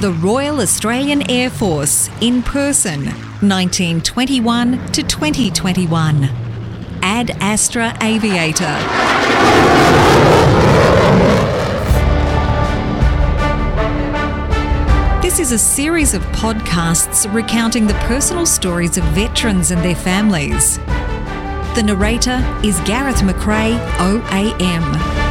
The Royal Australian Air Force in person, 1921 to 2021. Ad Astra Aviator. This is a series of podcasts recounting the personal stories of veterans and their families. The narrator is Gareth McRae, OAM.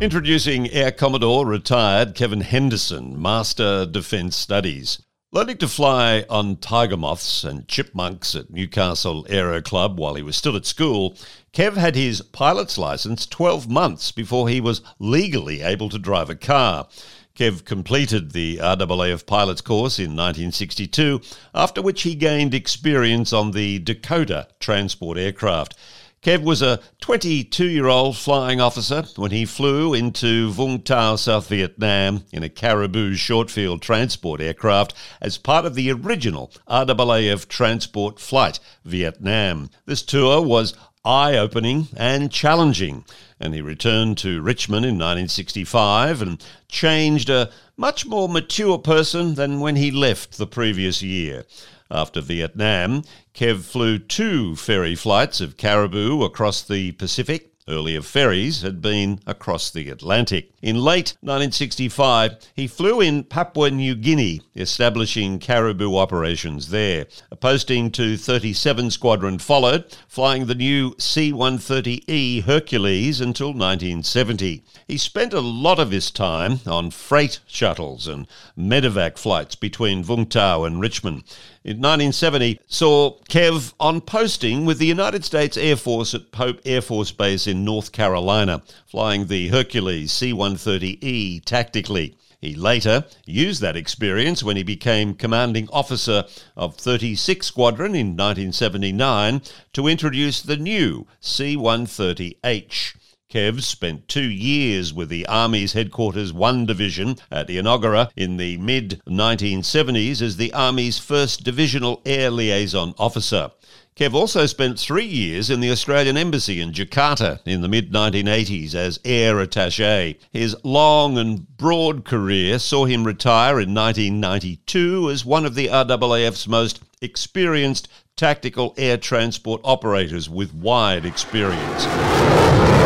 Introducing Air Commodore retired Kevin Henderson, Master Defence Studies. Learning to fly on tiger moths and chipmunks at Newcastle Aero Club while he was still at school, Kev had his pilot's license 12 months before he was legally able to drive a car. Kev completed the RAAF pilot's course in 1962, after which he gained experience on the Dakota transport aircraft. Kev was a 22 year old flying officer when he flew into Vung Tau, South Vietnam, in a Caribou short-field transport aircraft as part of the original RAAF Transport Flight Vietnam. This tour was eye opening and challenging, and he returned to Richmond in 1965 and changed a much more mature person than when he left the previous year. After Vietnam, Kev flew two ferry flights of Caribou across the Pacific. Earlier ferries had been across the Atlantic. In late 1965, he flew in Papua New Guinea, establishing caribou operations there. A posting to 37 Squadron followed, flying the new C 130E Hercules until 1970. He spent a lot of his time on freight shuttles and medevac flights between Vung Tau and Richmond. In 1970, saw Kev on posting with the United States Air Force at Pope Air Force Base in North Carolina, flying the Hercules C 130 130E tactically. He later used that experience when he became commanding officer of 36 Squadron in 1979 to introduce the new C 130H. Kev spent two years with the Army's Headquarters 1 Division at the Enoggera in the mid 1970s as the Army's first Divisional Air Liaison Officer. Kev also spent three years in the Australian Embassy in Jakarta in the mid 1980s as air attache. His long and broad career saw him retire in 1992 as one of the RAAF's most experienced tactical air transport operators with wide experience.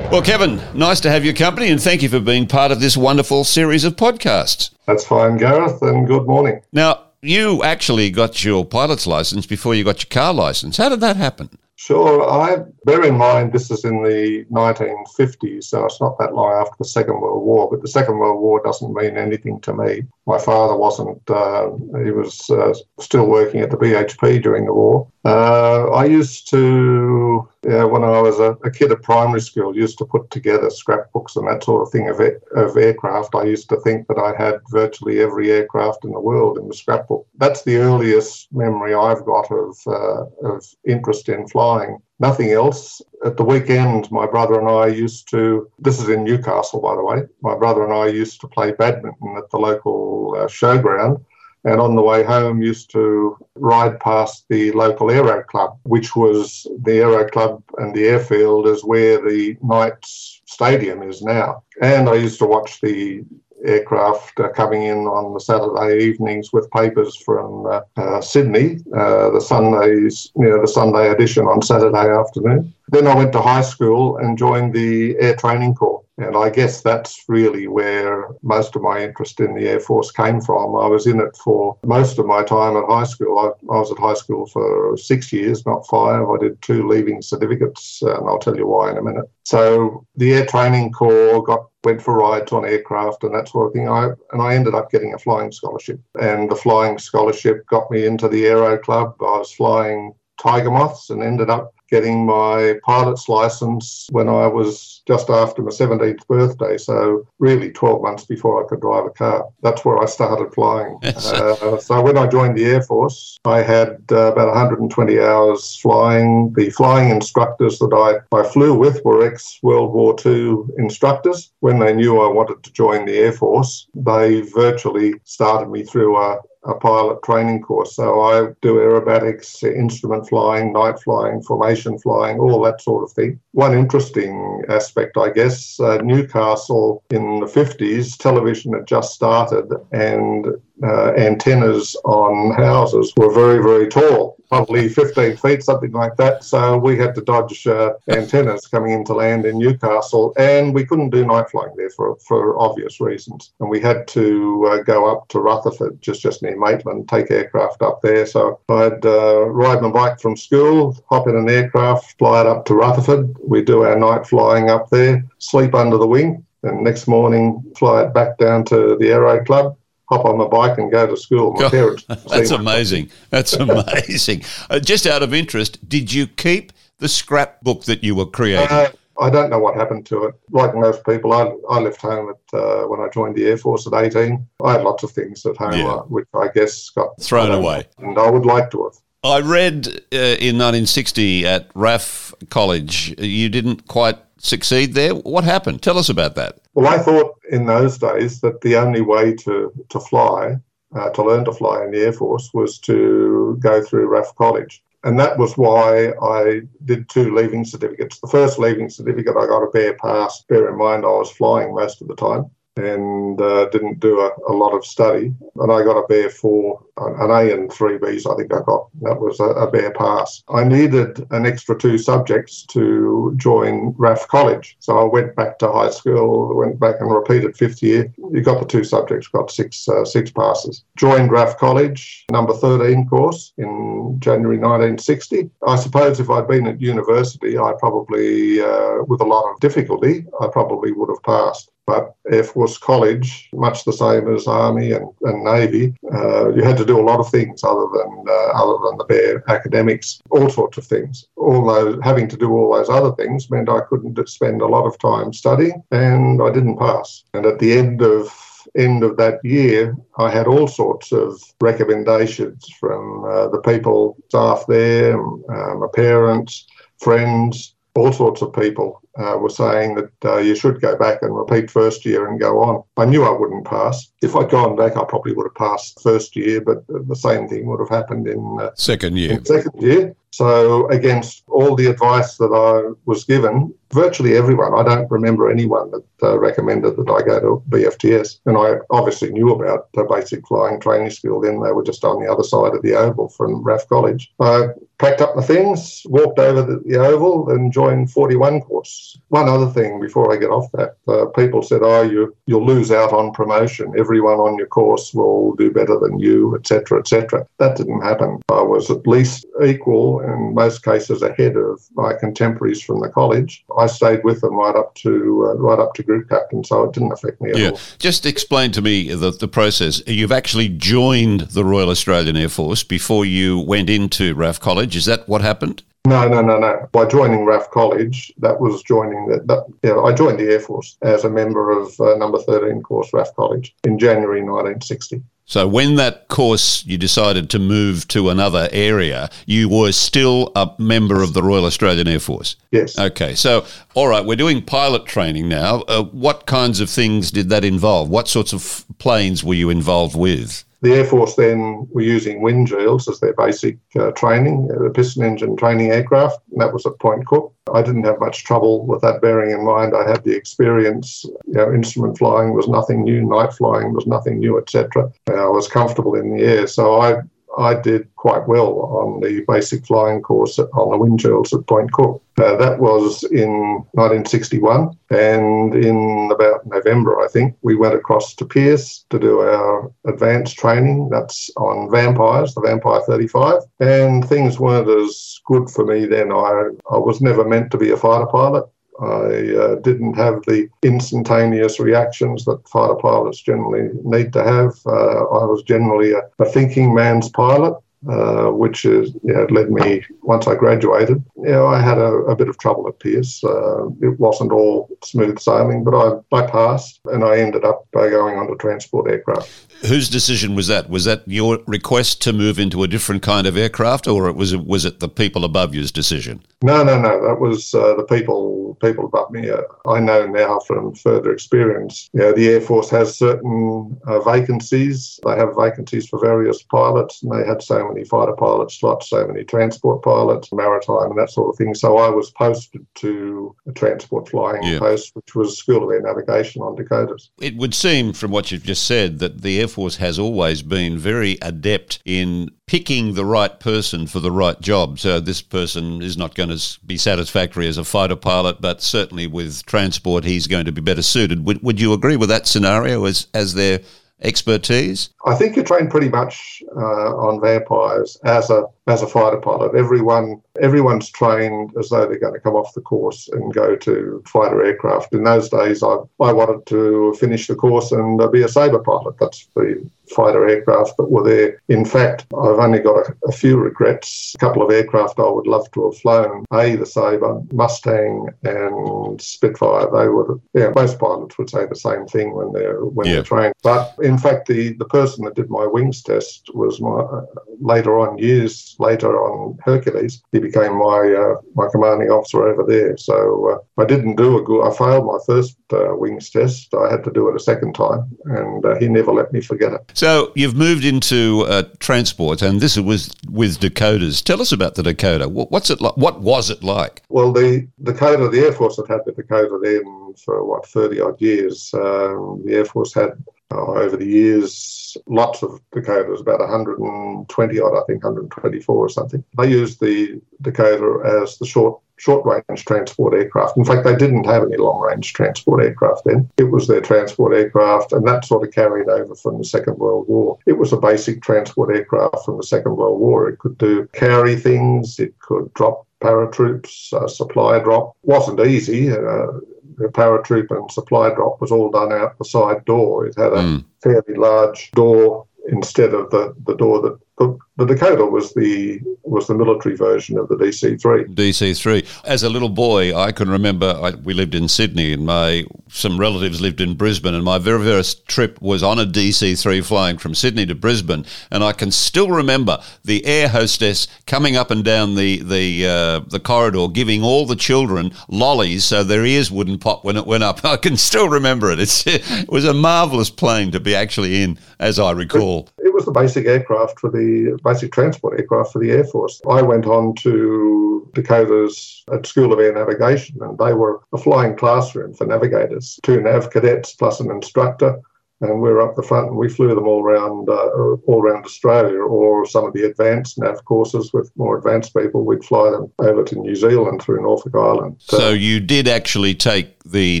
Well, Kevin, nice to have your company and thank you for being part of this wonderful series of podcasts. That's fine, Gareth, and good morning. Now, you actually got your pilot's license before you got your car license. How did that happen? Sure. I bear in mind this is in the 1950s, so it's not that long after the Second World War. But the Second World War doesn't mean anything to me. My father wasn't. Uh, he was uh, still working at the BHP during the war. Uh, I used to, yeah, when I was a, a, kid at primary school, used to put together scrapbooks and that sort of thing of, of aircraft. I used to think that I had virtually every aircraft in the world in the scrapbook. That's the earliest memory I've got of uh, of interest in flying flying, nothing else. At the weekend, my brother and I used to, this is in Newcastle, by the way, my brother and I used to play badminton at the local uh, showground. And on the way home, used to ride past the local aero club, which was the aero club and the airfield is where the Knights Stadium is now. And I used to watch the aircraft uh, coming in on the Saturday evenings with papers from uh, uh, Sydney, uh, the Sundays, you know, the Sunday edition on Saturday afternoon. Then I went to high school and joined the Air Training Corps. And I guess that's really where most of my interest in the Air Force came from. I was in it for most of my time at high school. I, I was at high school for six years, not five. I did two leaving certificates, and I'll tell you why in a minute. So the Air Training Corps got went for rides on aircraft and that sort of thing. I and I ended up getting a flying scholarship, and the flying scholarship got me into the Aero Club. I was flying Tiger Moths and ended up getting my pilot's license when I was just after my 17th birthday. So, really, 12 months before I could drive a car. That's where I started flying. uh, so, when I joined the Air Force, I had uh, about 120 hours flying. The flying instructors that I, I flew with were ex World War II instructors. When they knew I wanted to join the Air Force, they virtually started me through a, a pilot training course. So I do aerobatics, instrument flying, night flying, formation flying, all that sort of thing. One interesting aspect, I guess, uh, Newcastle in the 50s, television had just started and uh, antennas on houses were very, very tall, probably 15 feet, something like that. So we had to dodge uh, antennas coming into land in Newcastle, and we couldn't do night flying there for, for obvious reasons. And we had to uh, go up to Rutherford, just, just near Maitland, take aircraft up there. So I'd uh, ride my bike from school, hop in an aircraft, fly it up to Rutherford. We do our night flying up there, sleep under the wing, and next morning fly it back down to the Aero Club hop on my bike and go to school. My parents. That's amazing. That's amazing. uh, just out of interest, did you keep the scrapbook that you were creating? Uh, I don't know what happened to it. Like most people, I, I left home at uh, when I joined the Air Force at 18. I had lots of things at home, yeah. Uh, which I guess got thrown away. And I would like to have. I read uh, in 1960 at RAAF College, you didn't quite succeed there. What happened? Tell us about that. Well, I thought in those days that the only way to, to fly, uh, to learn to fly in the Air Force, was to go through RAAF College. And that was why I did two leaving certificates. The first leaving certificate, I got a bare pass. Bear in mind, I was flying most of the time and uh, didn't do a, a, lot of study. And I got a bare four, an A and three Bs, I think I got. That was a, a bare pass. I needed an extra two subjects to join RAAF College. So I went back to high school, went back and repeated fifth year. You got the two subjects, got six, uh, six passes. Joined RAAF College, number 13 course in January 1960. I suppose if I'd been at university, I probably, uh, with a lot of difficulty, I probably would have passed. But Air Force College, much the same as Army and, and Navy, uh, you had to do a lot of things other than uh, other than the bare academics, all sorts of things. Although having to do all those other things meant I couldn't spend a lot of time studying, and I didn't pass. And at the end of end of that year, I had all sorts of recommendations from uh, the people, staff there, uh, my parents, friends, all sorts of people uh, were saying that uh, you should go back and repeat first year and go on. I knew I wouldn't pass. If I'd gone back, I probably would have passed first year, but the same thing would have happened in uh, second year. In second year. So, against all the advice that I was given, virtually everyone, I don't remember anyone that uh, recommended that I go to BFTS. And I obviously knew about the basic flying training school then. They were just on the other side of the Oval from RAAF College. I packed up my things, walked over the, the Oval, and joined 41 course. One other thing before I get off that, uh, people said, oh, you, you'll lose out on promotion. Everyone on your course will do better than you, etc., etc. That didn't happen. I was at least equal in most cases ahead of my contemporaries from the college. I stayed with them right up to uh, right up to group captain, so it didn't affect me at yeah. all. Just explain to me the, the process. You've actually joined the Royal Australian Air Force before you went into RAAF College. Is that what happened? No, no, no, no. By joining RAAF College, that was joining the, that. Yeah, I joined the Air Force as a member of uh, Number Thirteen course RAAF College in January 1960. So when that course you decided to move to another area, you were still a member of the Royal Australian Air Force. Yes. Okay. So all right, we're doing pilot training now. Uh, what kinds of things did that involve? What sorts of planes were you involved with? The Air Force then were using Winjeels as their basic uh, training, uh, the piston engine training aircraft, and that was at Point Cook. I didn't have much trouble with that, bearing in mind I had the experience. You know, instrument flying was nothing new, night flying was nothing new, etc. I was comfortable in the air, so I I did quite well on the basic flying course on the Winjeels at Point Cook. Uh, that was in 1961, and in about November, I think, we went across to Pearce to do our advanced training. That's on Vampires, the Vampire 35, and things weren't as good for me then. I, I was never meant to be a fighter pilot. I uh, didn't have the instantaneous reactions that fighter pilots generally need to have. Uh, I was generally a, a, thinking man's pilot. uh, which is, led me, once I graduated, I had a, a bit of trouble at Pearce. Uh, it wasn't all smooth sailing, but I, I passed and I ended up uh, going on to transport aircraft. Whose decision was that? Was that your request to move into a different kind of aircraft, or was it, was it the people above you's decision? No, no, no. That was uh, the people people above me. Uh, I know now from further experience. You know, the Air Force has certain uh, vacancies. They have vacancies for various pilots, and they had so many fighter pilot slots, so many transport pilots, maritime, and that sort of thing. So I was posted to a transport flying yeah. post, which was School of Air Navigation on Dakotas. It would seem, from what you've just said, that the Air Force has always been very adept in picking the right person for the right job. So this person is not going to be satisfactory as a fighter pilot, but certainly with transport, he's going to be better suited. Would, would you agree with that scenario as, as their expertise? I think you train pretty much uh, on vampires as a as a fighter pilot. Everyone everyone's trained as though they're going to come off the course and go to fighter aircraft. In those days, I, I wanted to finish the course and uh, be a sabre pilot. That's the fighter aircraft that were there. In fact, I've only got a, a, few regrets. A couple of aircraft I would love to have flown. A, the Sabre, Mustang, and Spitfire. They would, yeah, most pilots would say the same thing when they're when yeah. they're trained. But in fact, the the person that did my wings test was my uh, later on years later on Hercules. He became my uh, my commanding officer over there. So uh, I didn't do a good. I failed my first uh, wings test. I had to do it a second time, and uh, he never let me forget it. So you've moved into uh, transport, and this was with Dakotas. Tell us about the Dakota. What's it like? What was it like? Well, the Dakota, the Air Force had had the Dakota then for what thirty odd years. Um, the Air Force had uh, over the years lots of Dakotas, about 120 odd, I think 124 or something. They used the Dakota as the short short range transport aircraft. In fact, they didn't have any long range transport aircraft then. It was their transport aircraft, and that sort of carried over from the Second World War. It was a basic transport aircraft from the Second World War. It could do carry things, it could drop paratroops, uh, supply drop. wasn't easy. Uh, the paratroop and supply drop was all done out the side door. It had a mm. fairly large door instead of the, the door that the, the Dakota was the was the military version of the DC-3. DC-3. As a little boy, I can remember I, we lived in Sydney, and my some relatives lived in Brisbane, and my very first trip was on a DC-3 flying from Sydney to Brisbane, and I can still remember the air hostess coming up and down the the uh, the corridor, giving all the children lollies so their ears wouldn't pop when it went up. I can still remember it. It's, it was a marvelous plane to be actually in, as I recall. It was the basic aircraft for the basic transport aircraft for the Air Force. I went on to Dakotas at School of Air Navigation, and they were a flying classroom for navigators, two nav cadets plus an instructor and we were up the front and we flew them all around uh, all around Australia or some of the advanced nav courses with more advanced people. We'd fly them over to New Zealand through Norfolk Island. So you did actually take the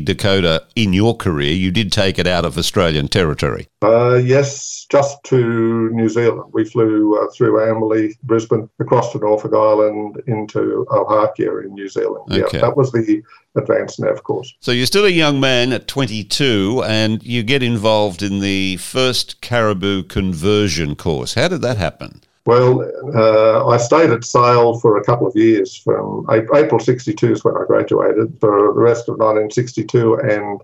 Dakota in your career. You did take it out of Australian territory. Uh, yes just to New Zealand. We flew uh, through Amberley Brisbane across to Norfolk Island into Ohakea in New Zealand. Okay. yeah that was the advanced nav course. So you're still a young man at 22 and you get involved in the first Caribou conversion course. How did that happen? Well, uh, I stayed at Sale for a couple of years. From April 62 is when I graduated. For the rest of 1962 and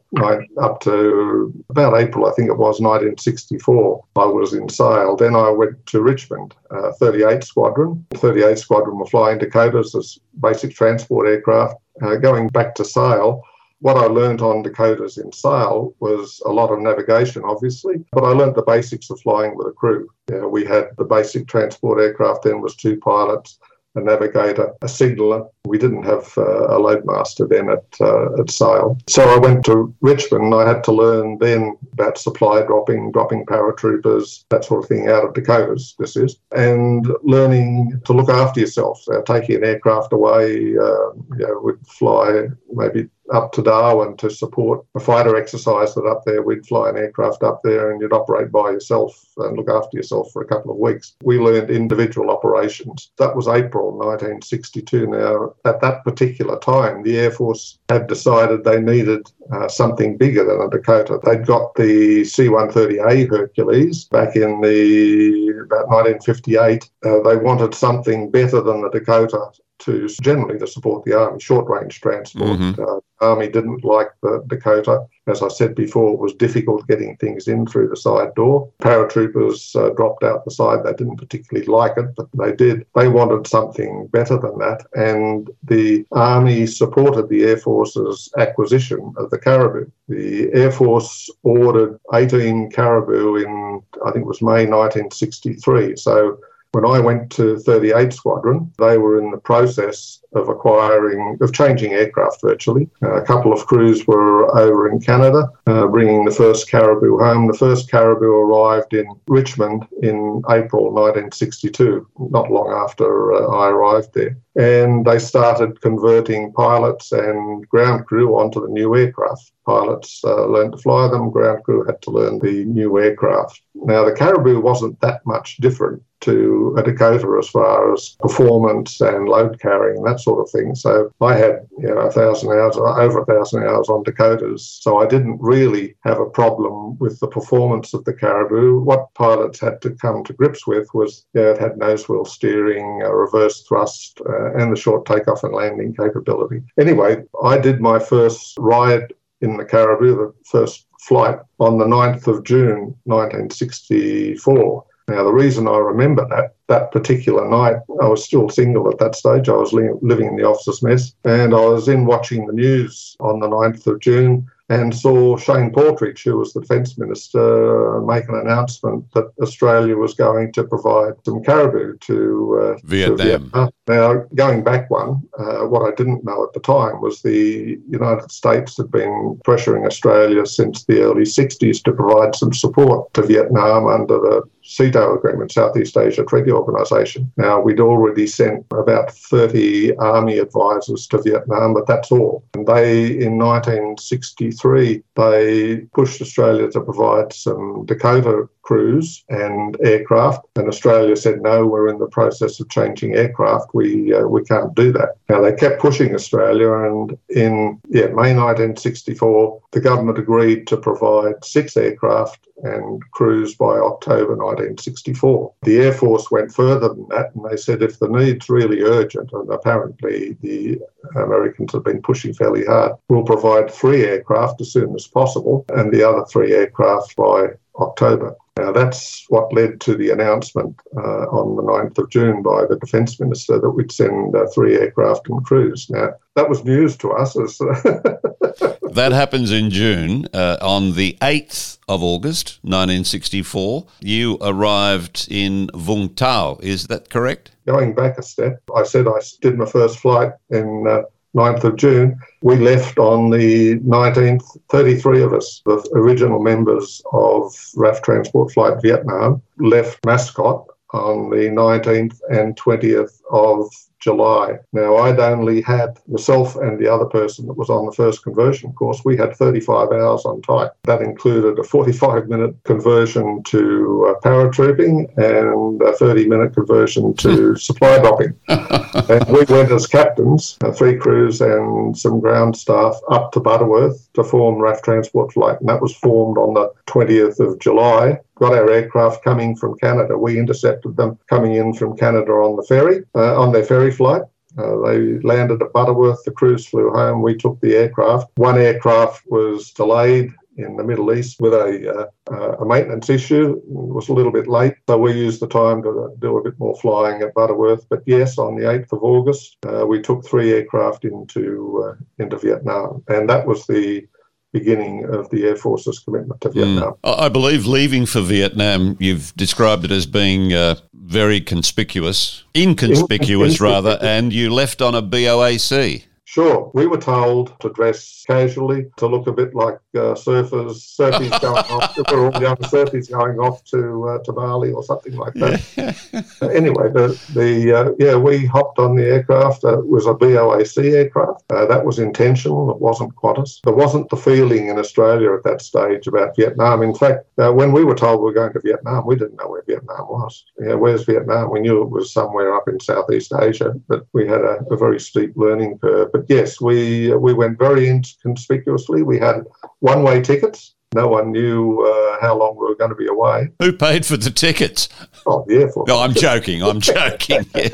up to about April, I think it was 1964, I was in Sale. Then I went to Richmond, uh, 38 Squadron. 38 Squadron were flying Dakotas as basic transport aircraft. Uh, going back to Sale, what I learned on Dakotas in Sale was a lot of navigation, obviously, but I learned the basics of flying with a crew. You know, we had the basic transport aircraft then was two pilots, a navigator, a signaller. We didn't have uh, a loadmaster then at uh, at Sale. So I went to Richmond. I had to learn then about supply dropping, dropping paratroopers, that sort of thing out of Dakotas, this is, and learning to look after yourself. Uh, taking an aircraft away, uh, you know, would fly maybe up to Darwin to support a fighter exercise that up there we'd fly an aircraft up there and you'd operate by yourself and look after yourself for a couple of weeks. We learned individual operations. That was April 1962. Now, at that particular time, the Air Force had decided they needed uh, something bigger than a Dakota. They'd got the C-130A Hercules back in the about 1958. Uh, they wanted something better than the Dakota to generally to support the army, short range transport. Mm-hmm. Uh, army didn't like the Dakota. As I said before, it was difficult getting things in through the side door. Paratroopers uh, dropped out the side. They didn't particularly like it, but they did. They wanted something better than that, and the army supported the Air Force's acquisition of the Caribou. The Air Force ordered 18 Caribou in, I think it was May 1963. So when I went to 38 Squadron, they were in the process of acquiring, of changing aircraft virtually. Uh, a couple of crews were over in Canada, uh, bringing the first Caribou home. The first Caribou arrived in Richmond in April 1962, not long after uh, I arrived there. And they started converting pilots and ground crew onto the new aircraft. Pilots uh, learned to fly them, ground crew had to learn the new aircraft. Now, the Caribou wasn't that much different to a Dakota as far as performance and load carrying, and that sort of thing. So I had, you know, a thousand hours, over a thousand hours on Dakotas. So I didn't really have a problem with the performance of the Caribou. What pilots had to come to grips with was, yeah, it had nose wheel steering, reverse thrust, uh, Uh, and the short takeoff and landing capability. Anyway, I did my first ride in the Caribou, the first flight on the 9th of June 1964. Now, the reason I remember that, that particular night, I was still single at that stage. I was li- living in the officers' mess, and I was in watching the news on the 9th of June and saw Shane Paltridge, who was the Defence Minister, make an announcement that Australia was going to provide some caribou to, uh, Vietnam. To Vietnam. Now, going back one, uh, what I didn't know at the time was the United States had been pressuring Australia since the early 60s to provide some support to Vietnam under the SEATO agreement, Southeast Asia Treaty Organisation. Now, we'd already sent about 30 army advisors to Vietnam, but that's all. And they, in 1963, they pushed Australia to provide some Dakota crews and aircraft. And Australia said, no, we're in the process of changing aircraft. We uh, we can't do that. Now they kept pushing Australia, and in yeah May 1964, the government agreed to provide six aircraft and crews by October 1964. The Air Force went further than that, and they said if the need's really urgent, and apparently the Americans have been pushing fairly hard, we'll provide three aircraft as soon as possible, and the other three aircraft by October. Now, that's what led to the announcement uh, on the 9th of June by the Defence Minister that we'd send uh, three aircraft and crews. Now, that was news to us. As that happens in June. Uh, on the 8th of August, 1964, you arrived in Vung Tau. Is that correct? Going back a step, I said I did my first flight in uh, 9th of June. We left on the 19th, 33 of us, the original members of RAAF Transport Flight Vietnam, left Mascot on the 19th and 20th of July. Now, I'd only had myself and the other person that was on the first conversion course, we had 35 hours on type. That included a 45 minute conversion to uh, paratrooping and a 30 minute conversion to supply dropping. and we went as captains, uh, three crews and some ground staff, up to Butterworth to form RAAF Transport Flight. And that was formed on the 20th of July got our aircraft coming from Canada. We intercepted them coming in from Canada on the ferry, uh, on their ferry flight. Uh, they landed at Butterworth. The crews flew home. We took the aircraft. One aircraft was delayed in the Middle East with a, uh, a maintenance issue. It was a little bit late, so we used the time to do a bit more flying at Butterworth. But yes, on the 8th of August, uh, we took three aircraft into uh, into Vietnam, and that was the beginning of the Air Force's commitment to Vietnam. Mm. I believe leaving for Vietnam, you've described it as being uh, very conspicuous, inconspicuous rather, and you left on a BOAC. Sure. We were told to dress casually, to look a bit like uh, surfers, surfies going off. We were all young surfies going off to uh, to Bali or something like that. uh, anyway, the the uh, yeah, we hopped on the aircraft. Uh, it was a BOAC aircraft. Uh, that was intentional. It wasn't Qantas. There wasn't the feeling in Australia at that stage about Vietnam. In fact, when we were told we were going to Vietnam, we didn't know where Vietnam was. Yeah, where's Vietnam? We knew it was somewhere up in Southeast Asia, but we had a, a very steep learning curve. But yes, we we went very inconspicuously. We had one way tickets. No one knew uh, how long we were going to be away. Who paid for the tickets? Oh, the Air Force. No, I'm joking. I'm joking. Yeah.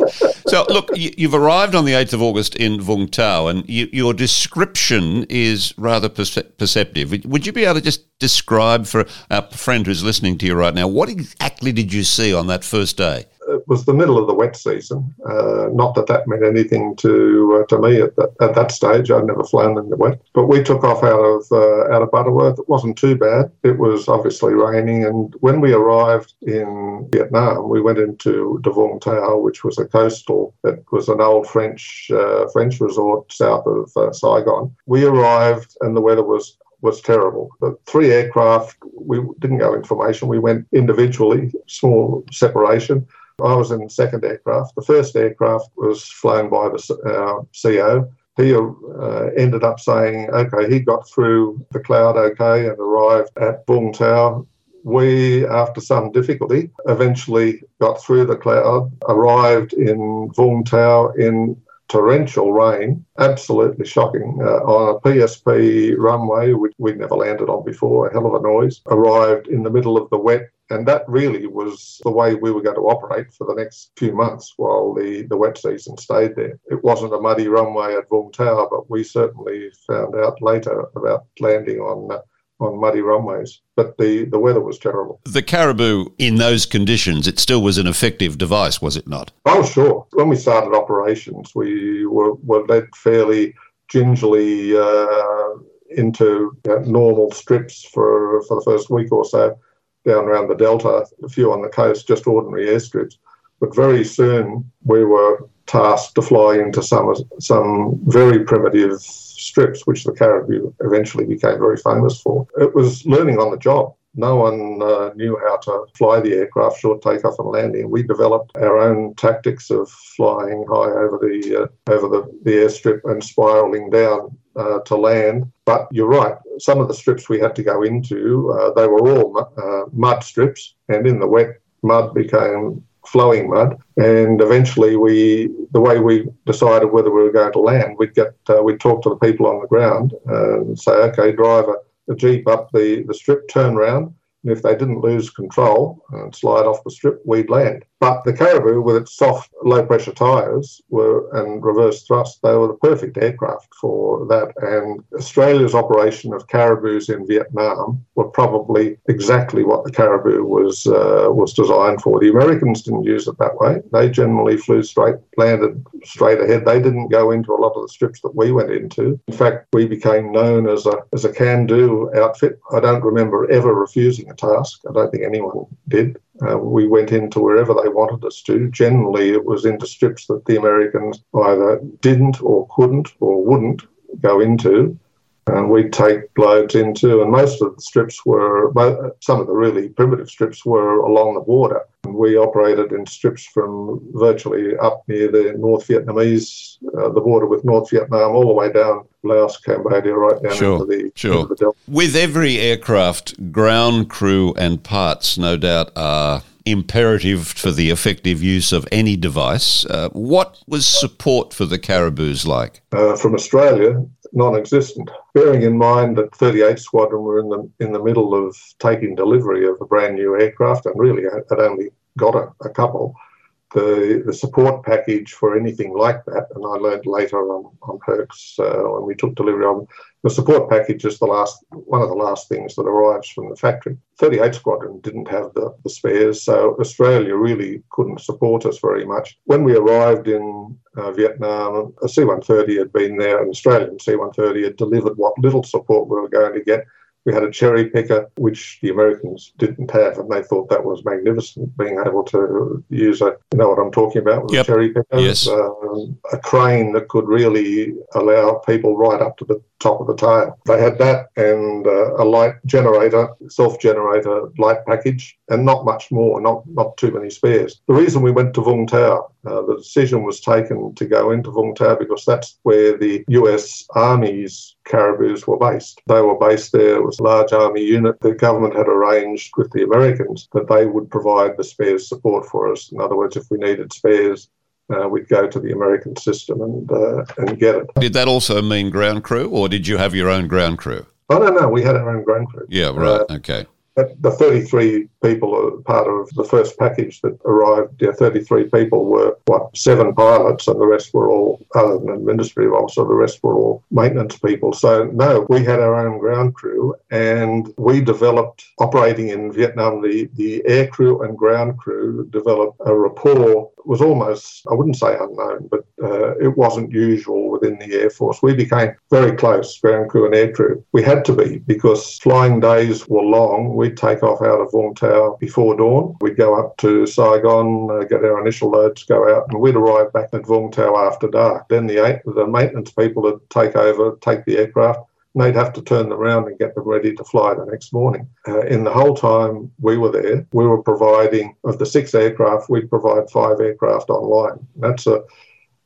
So, look, you, have arrived on the 8th of August in Vung Tau, and you, your description is rather perceptive. Would you be able to just describe for our friend who's listening to you right now, what exactly did you see on that first day? It was the middle of the wet season. Uh, not that that meant anything to uh, to me at that, at that stage. I'd never flown in the wet, but we took off out of uh, out of Butterworth. It wasn't too bad. It was obviously raining, and when we arrived in Vietnam, we went into Davung Tao, which was a coastal. It was an old French uh, French resort south of uh, Saigon. We arrived, and the weather was was terrible. The three aircraft, we didn't go in formation. We went individually, small separation. I was in the second aircraft. The first aircraft was flown by the uh, CO. He uh, ended up saying, okay, he got through the cloud okay and arrived at Vung Tau. We, after some difficulty, eventually got through the cloud, arrived in Vung Tau in torrential rain, absolutely shocking, uh, on a PSP runway, which we'd never landed on before, a hell of a noise, arrived in the middle of the wet. And that really was the way we were going to operate for the next few months while the, the wet season stayed there. It wasn't a muddy runway at Vung Tau, but we certainly found out later about landing on uh, on muddy runways, but the, the weather was terrible. The Caribou, in those conditions, it still was an effective device, was it not? Oh, sure. When we started operations, we were, were led fairly gingerly uh, into you know, normal strips for, for the first week or so down around the Delta, a few on the coast, just ordinary airstrips. But very soon we were tasked to fly into some some very primitive strips, which the Caribou eventually became very famous for. It was learning on the job. No one uh, knew how to fly the aircraft, short takeoff and landing. We developed our own tactics of flying high over the uh, over the, the airstrip and spiraling down uh, to land. But you're right, some of the strips we had to go into, uh, they were all uh, mud strips, and in the wet, mud became flowing mud. And eventually, we the way we decided whether we were going to land, we'd get uh, we'd talk to the people on the ground and say, okay, drive a jeep up the the strip, turn around, and if they didn't lose control and slide off the strip, we'd land. But the Caribou, with its soft, low pressure tyres were and reverse thrust, they were the perfect aircraft for that. And Australia's operation of Caribous in Vietnam were probably exactly what the Caribou was uh, was designed for. The Americans didn't use it that way. They generally flew straight, landed straight ahead. They didn't go into a lot of the strips that we went into. In fact, we became known as a as a can-do outfit. I don't remember ever refusing a task. I don't think anyone did. Uh, we went into wherever they wanted us to. Generally, it was into strips that the Americans either didn't or couldn't or wouldn't go into and we'd take loads into. And most of the strips were, some of the really primitive strips were along the border. And we operated in strips from virtually up near the North Vietnamese, uh, the border with North Vietnam, all the way down Laos, Cambodia, right down sure, into the, sure. Into the With every aircraft, ground crew and parts, no doubt, are imperative for the effective use of any device. Uh, what was support for the Caribous like? Uh, from Australia, non-existent. Bearing in mind that 38 Squadron were in the in the middle of taking delivery of a brand new aircraft, and really had only got a, a couple. The, the support package for anything like that, and I learned later on, on Hercs uh, when we took delivery of the support package is the last one of the last things that arrives from the factory. 38 Squadron didn't have the, the spares, so Australia really couldn't support us very much. When we arrived in uh, Vietnam, a C 130 had been there, an Australian C 130 had delivered what little support we were going to get We had a cherry picker, which the Americans didn't have, and they thought that was magnificent, being able to use a, you know what I'm talking about, with Yep. a cherry picker. Yes. Um, a crane that could really allow people right up to the top of the tail. They had that and uh, a light generator, self-generator light package, and not much more, not not too many spares. The reason we went to Vung Tau, uh, the decision was taken to go into Vung Tau because that's where the U.S. Army's caribous were based. They were based there. It was a large army unit. The government had arranged with the Americans that they would provide the spares support for us. In other words, if we needed spares, uh, we'd go to the American system and uh, and get it. Did that also mean ground crew, or did you have your own ground crew? I don't know. We had our own ground crew. Yeah, right. okay. The 33 people are part of the first package that arrived. Yeah, 33 people were, what, seven pilots, and the rest were all, other than administrative officer, the rest were all maintenance people. So, no, we had our own ground crew, and we developed, operating in Vietnam, the, the air crew and ground crew developed a rapport. It was almost, I wouldn't say unknown, but uh, it wasn't usual within the Air Force. We became very close, ground crew and air crew. We had to be because flying days were long. We'd take off out of Vung before dawn. We'd go up to Saigon, uh, get our initial loads, go out, and we'd arrive back at Vung after dark. Then the, the maintenance people would take over, take the aircraft, and they'd have to turn them around and get them ready to fly the next morning. Uh, in the whole time we were there, we were providing, of the six aircraft, we'd provide five aircraft online. That's a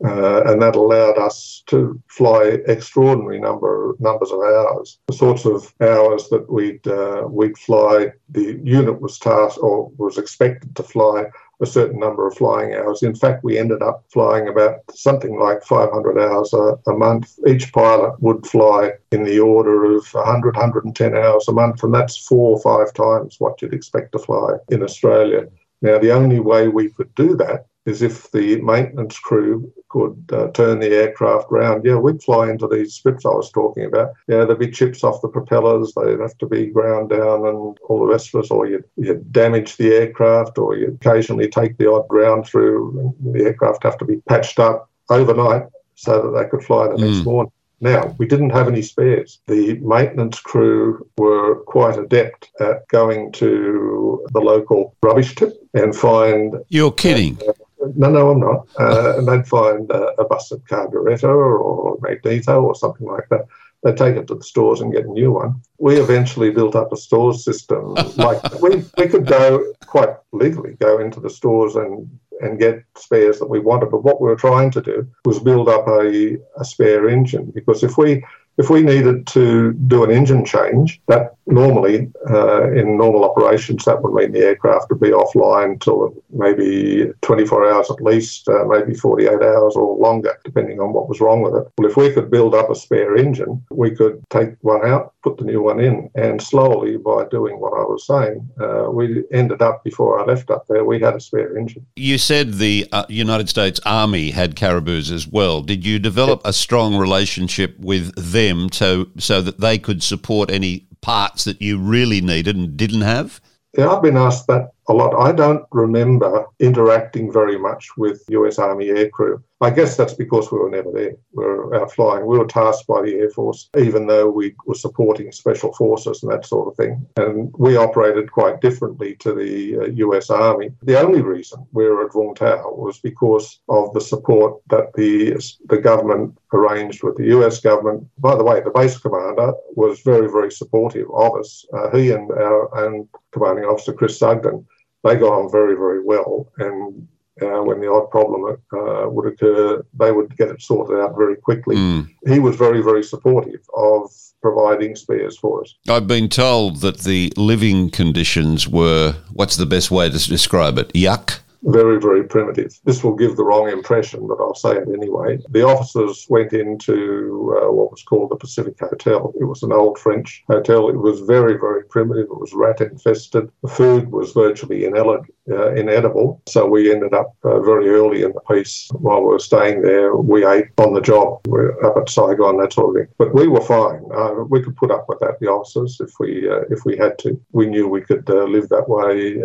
uh, and that allowed us to fly extraordinary number numbers of hours. The sorts of hours that we'd uh, we'd fly, the unit was tasked or was expected to fly a certain number of flying hours. In fact, we ended up flying about something like 500 hours a, a month. Each pilot would fly in the order of 100, 110 hours a month, and that's four or five times what you'd expect to fly in Australia. Now, the only way we could do that is if the maintenance crew could uh, turn the aircraft round. Yeah, we'd fly into these strips I was talking about. Yeah, there'd be chips off the propellers, they'd have to be ground down and all the rest of us, or you'd, you'd damage the aircraft, or you'd occasionally take the odd ground through, and the aircraft have to be patched up overnight so that they could fly the next Mm. morning. Now, we didn't have any spares. The maintenance crew were quite adept at going to the local rubbish tip and find You're kidding. No, no, I'm not. Uh, and they'd find uh, a busted carburetor or a magneto or something like that. They'd take it to the stores and get a new one. We eventually built up a stores system. like we, we could go quite legally go into the stores and and get spares that we wanted. But what we were trying to do was build up a, a spare engine because if we if we needed to do an engine change, that normally uh, in normal operations that would mean the aircraft would be offline till maybe 24 hours at least, uh, maybe 48 hours or longer, depending on what was wrong with it. Well, if we could build up a spare engine, we could take one out, put the new one in, and slowly by doing what I was saying, uh, we ended up before I left up there, we had a spare engine. You said the uh, United States Army had caribous as well. Did you develop a strong relationship with them so so that they could support any parts that you really needed and didn't have? Yeah, I've been asked that a lot. I don't remember interacting very much with US Army aircrew. I guess that's because we were never there. We were out flying. We were tasked by the Air Force, even though we were supporting special forces and that sort of thing. And we operated quite differently to the uh, US Army. The only reason we were at Vung Tau was because of the support that the, the government arranged with the US government. By the way, the base commander was very, very supportive of us. Uh, he and our and commanding officer Chris Sugden, they got on very, very well. And uh, when the odd problem uh, would occur, they would get it sorted out very quickly. Mm. He was very, very supportive of providing spares for us. I've been told that the living conditions were what's the best way to describe it? Yuck. Very, very primitive. This will give the wrong impression, but I'll say it anyway. The officers went into uh, what was called the Pacific Hotel. It was an old French hotel. It was very, very primitive. It was rat infested. The food was virtually uh, inedible. So we ended up uh, very early in the piece while we were staying there. We ate on the job. We were up at Saigon, that sort of thing. But we were fine. Uh, we could put up with that, the officers, if we uh, if we had to. We knew we could uh, live that way.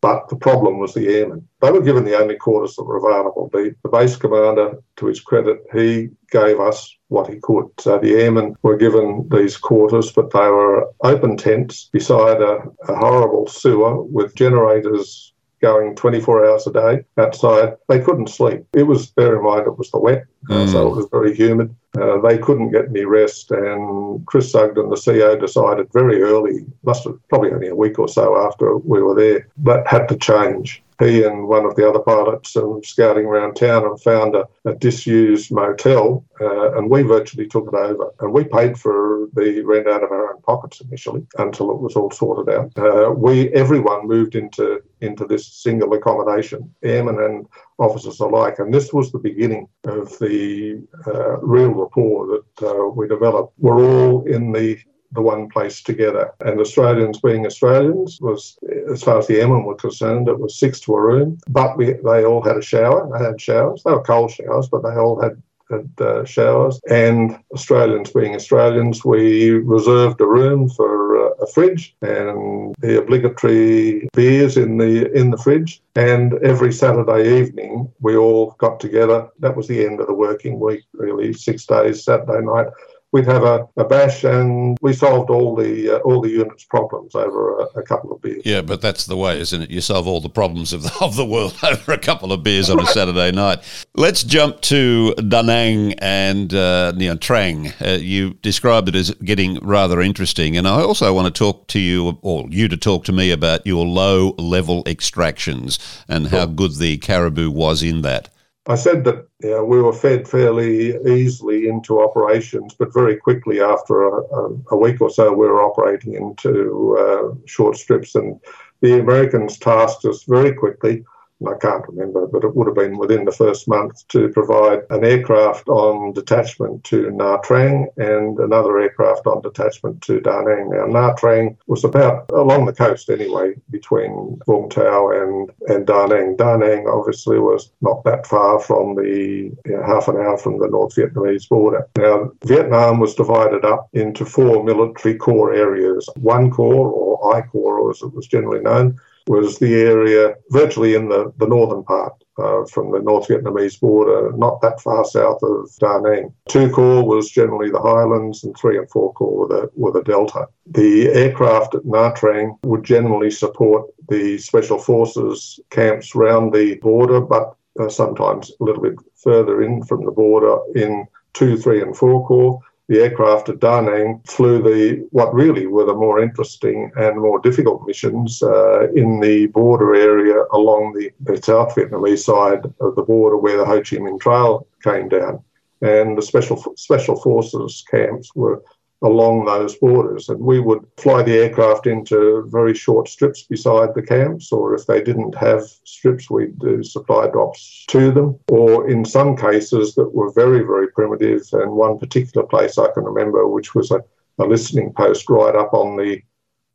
But the problem was the airmen. They were given the only quarters that were available. The, the base commander, to his credit, he gave us what he could. So the airmen were given these quarters, but they were open tents beside a, a horrible sewer with generators going 24 hours a day outside. They couldn't sleep. It was, bear in mind, it was the wet, mm. so it was very humid. Uh, they couldn't get any rest, and Chris Sugden, the CEO, decided very early, must have probably only a week or so after we were there, but had to change he and one of the other pilots and scouting around town and found a, a disused motel, uh, and we virtually took it over. And we paid for the rent out of our own pockets initially until it was all sorted out. Uh, we everyone moved into into this single accommodation, airmen and officers alike, and this was the beginning of the uh, real rapport that uh, we developed. We're all in the the one place together. And Australians being Australians was, as far as the airmen were concerned, it was six to a room. But we, they all had a shower. They had showers. They were cold showers, but they all had had uh, showers. And Australians being Australians, we reserved a room for uh, a fridge and the obligatory beers in the in the fridge. And every Saturday evening, we all got together. That was the end of the working week, really, six days, Saturday night we'd have a, a bash and we solved all the uh, all the unit's problems over a, a, couple of beers. Yeah, but that's the way, isn't it? You solve all the problems of the, of the world over a couple of beers on a Saturday night. Let's jump to Da Nang and uh, Trang. Uh, you described it as getting rather interesting, and I also want to talk to you, or you to talk to me about your low level extractions and how good the caribou was in that. I said that you know, we were fed fairly easily into operations, but very quickly after a, a, a week or so, we were operating into uh, short strips. And the Americans tasked us very quickly I can't remember, but it would have been within the first month to provide an aircraft on detachment to Nha Trang and another aircraft on detachment to Da Nang. Now, Nha Trang was about along the coast anyway, between Vung Tau and, and Da Nang. Da Nang obviously was not that far from the you know, half an hour from the North Vietnamese border. Now, Vietnam was divided up into four military corps areas. One corps, or I Corps as it was generally known, was the area virtually in the, the northern part uh, from the North Vietnamese border, not that far south of Da Nang. Two Corps was generally the highlands, and three and four Corps were the, were the delta. The aircraft at Nha Trang would generally support the special forces camps round the border, but uh, sometimes a little bit further in from the border in two, three, and four Corps the aircraft at Da Nang flew the what really were the more interesting and more difficult missions uh, in the border area along the, the South Vietnamese side of the border where the Ho Chi Minh Trail came down. And the special special forces camps were along those borders. And we would fly the aircraft into very short strips beside the camps, or if they didn't have strips, we'd do supply drops to them. Or in some cases that were very, very primitive, and one particular place I can remember, which was a, a listening post right up on the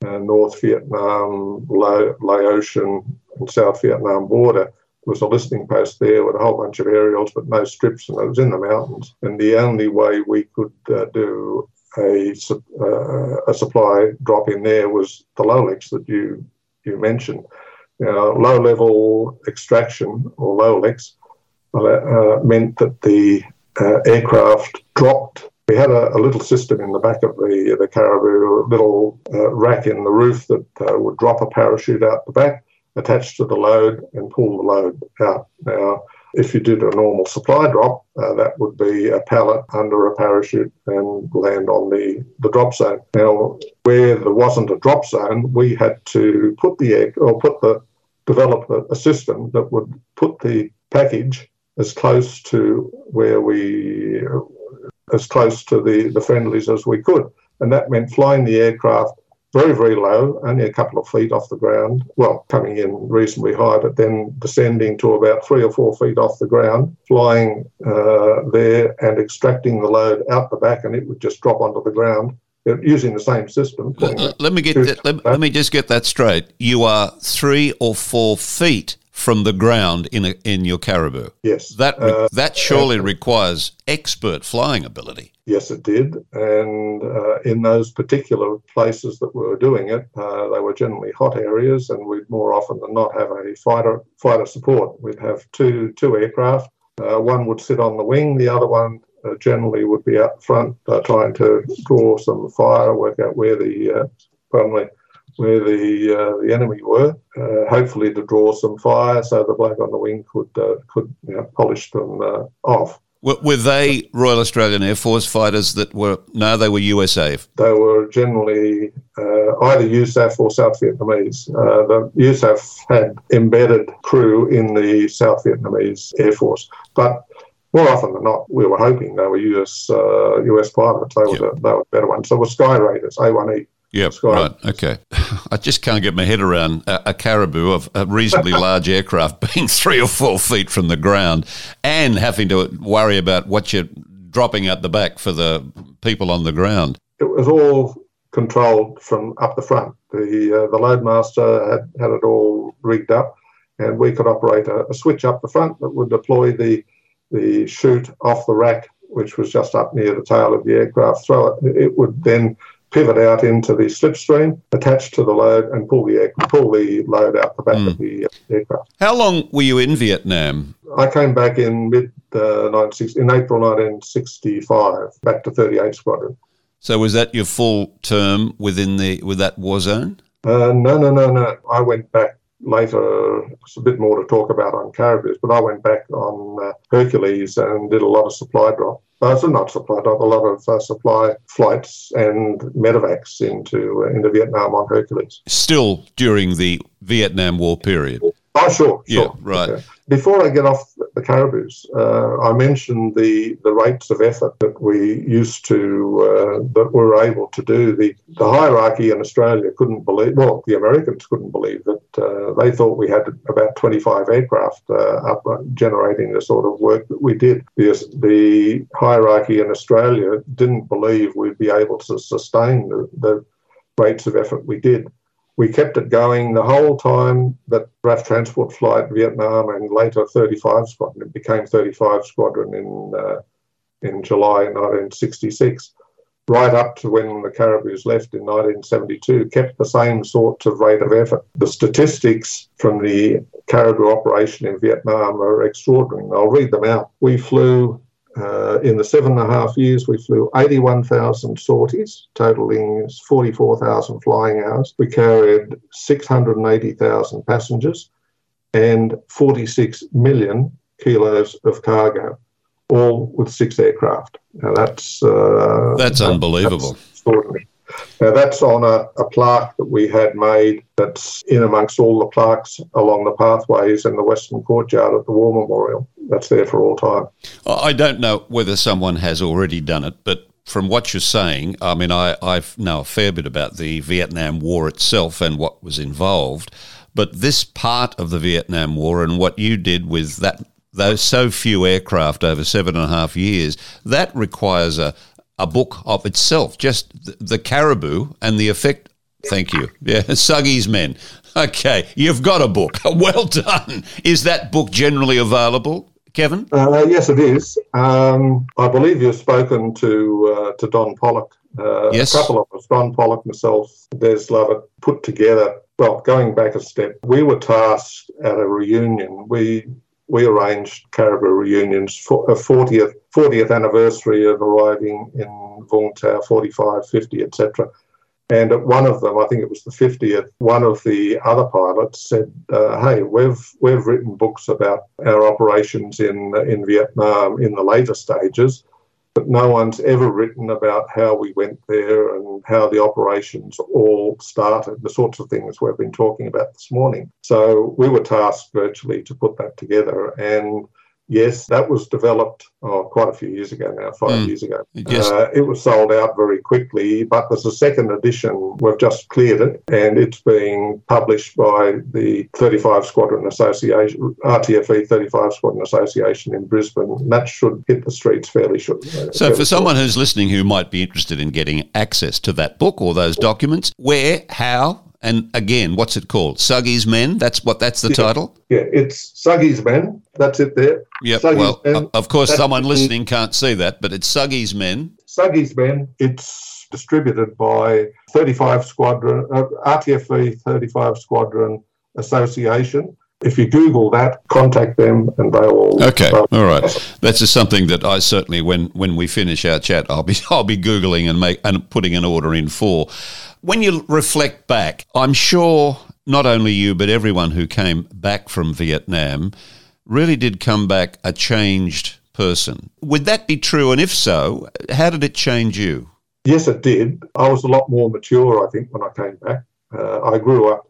uh, North Vietnam, Laotian, and South Vietnam border was a listening post there with a whole bunch of aerials, but no strips, and it was in the mountains. And the only way we could uh, do a, uh, a supply drop in there was the Lolex that you you mentioned. Now, low level extraction or Lolex uh, meant that the uh, aircraft dropped. We had a, a, little system in the back of the the Caribou, a little uh, rack in the roof that uh, would drop a parachute out the back, attached to the load, and pull the load out. Now, if you did a normal supply drop, uh, that would be a pallet under a parachute and land on the, the drop zone. Now, where there wasn't a drop zone, we had to put the egg or put the develop a, a system that would put the package as close to where we as close to the, the friendlies as we could. And that meant flying the aircraft very, very low, only a couple of feet off the ground. Well, coming in reasonably high, but then descending to about three or four feet off the ground, flying uh, there and extracting the load out the back, and it would just drop onto the ground uh, using the same system. Let, let me get that, let, let, me just get that straight. You are three or four feet from the ground in a, in your caribou. Yes, that uh, that surely uh, requires expert flying ability. Yes, it did, and uh, uh, in those particular places that we were doing it, uh, they were generally hot areas, and we'd more often than not have a fighter fighter support. We'd have two two aircraft. Uh, one would sit on the wing, the other one uh, generally would be out front, uh, trying to draw some fire, work out where the probably where the uh, the enemy were, uh, hopefully to draw some fire so the bloke on the wing could uh, could you know, polish them off. Were, they Royal Australian Air Force fighters that were? No, they were USAF. They were generally uh, either USAF or South Vietnamese. Uh, the USAF had embedded crew in the South Vietnamese Air Force, but more often than not, we were hoping they were US uh, US pilots. They were yep. the, they were the better ones. So was Sky Raiders, A1E. Yep, right. Okay. I just can't get my head around a, a caribou of a reasonably large aircraft being three or four feet from the ground and having to worry about what you're dropping at the back for the people on the ground. It was all controlled from up the front. The uh, the loadmaster had, had it all rigged up, and we could operate a, a switch up the front that would deploy the the chute off the rack, which was just up near the tail of the aircraft. Throw it. It would then pivot out into the slipstream, attach to the load, and pull the air, pull the load out the back mm. of the uh, aircraft. How long were you in Vietnam? I came back in mid uh, in April 1965, back to 38 Squadron. So was that your full term within the with that war zone? Uh, no, no, no, no. I went back later. It's a bit more to talk about on Caribous, but I went back on uh, Hercules and did a lot of supply drop uh, so not supply, a lot of uh, supply flights and medevacs into uh, into Vietnam on Hercules. Still during the Vietnam War period. Oh, sure, sure. Yeah, right. Okay. Before I get off the caribous, uh, I mentioned the, the rates of effort that we used to, uh, that we were able to do. The, the hierarchy in Australia couldn't believe, well, the Americans couldn't believe that uh, they thought we had about 25 aircraft uh, up uh, generating the sort of work that we did. Because the hierarchy in Australia didn't believe we'd be able to sustain the, the rates of effort we did we kept it going the whole time that RAAF Transport Flight Vietnam and later 35 Squadron. It became 35 Squadron in uh, in July 1966, right up to when the Caribous left in 1972. Kept the same sorts of rate of effort. The statistics from the Caribou operation in Vietnam are extraordinary. I'll read them out. We flew uh, in the seven and a half years, we flew 81,000 sorties, totaling 44,000 flying hours. We carried 680,000 passengers and 46 million kilos of cargo, all with six aircraft. Now that's uh, that's unbelievable. That's extraordinary. Now, that's on a, a, plaque that we had made that's in amongst all the plaques along the pathways in the Western Courtyard at the War Memorial. That's there for all time. I don't know whether someone has already done it, but from what you're saying, I mean, I, I know a fair bit about the Vietnam War itself and what was involved, but this part of the Vietnam War and what you did with that those so few aircraft over seven and a half years, that requires a, a book of itself, just the, the caribou and the effect. Thank you. Yeah, Suggy's Men. Okay, you've got a book. Well done. Is that book generally available? Kevin? Uh, yes, it is. Um, I believe you've spoken to uh, to Don Pollock. Uh, yes. A couple of us, Don Pollock, myself, Des Lovett, put together. Well, going back a step, we were tasked at a reunion. We we arranged Caribou reunions for a 40th 40th anniversary of arriving in Vung Tau, 45, 50, etc. And at one of them, I think it was the 50th, one of the other pilots said, uh, "Hey, we've we've written books about our operations in in Vietnam in the later stages, but no one's ever written about how we went there and how the operations all started, the sorts of things we've been talking about this morning." So we were tasked virtually to put that together, and Yes, that was developed oh, quite a few years ago now, five mm. years ago. Yes. Uh, it was sold out very quickly, but there's a second edition. We've just cleared it, and it's being published by the 35 Squadron Association, RTFV 35 Squadron Association in Brisbane. That should hit the streets fairly soon. Uh, so, for someone who's listening who might be interested in getting access to that book or those documents, where, how, And again, what's it called? Suggy's Men. That's what. That's the yeah. title. Yeah, it's Suggy's Men. That's it there. Yep. well, men. of course, that's someone listening can't see that, but it's Suggy's Men. Suggy's Men. It's distributed by 35 Squadron, uh, RTFV 35 Squadron Association if you Google that, contact them, and they will. Okay, all right. That's just something that I certainly, when when we finish our chat, I'll be I'll be googling and make and putting an order in for. When you reflect back, I'm sure not only you but everyone who came back from Vietnam really did come back a changed person. Would that be true? And if so, how did it change you? Yes, it did. I was a lot more mature, I think, when I came back. Uh, I grew up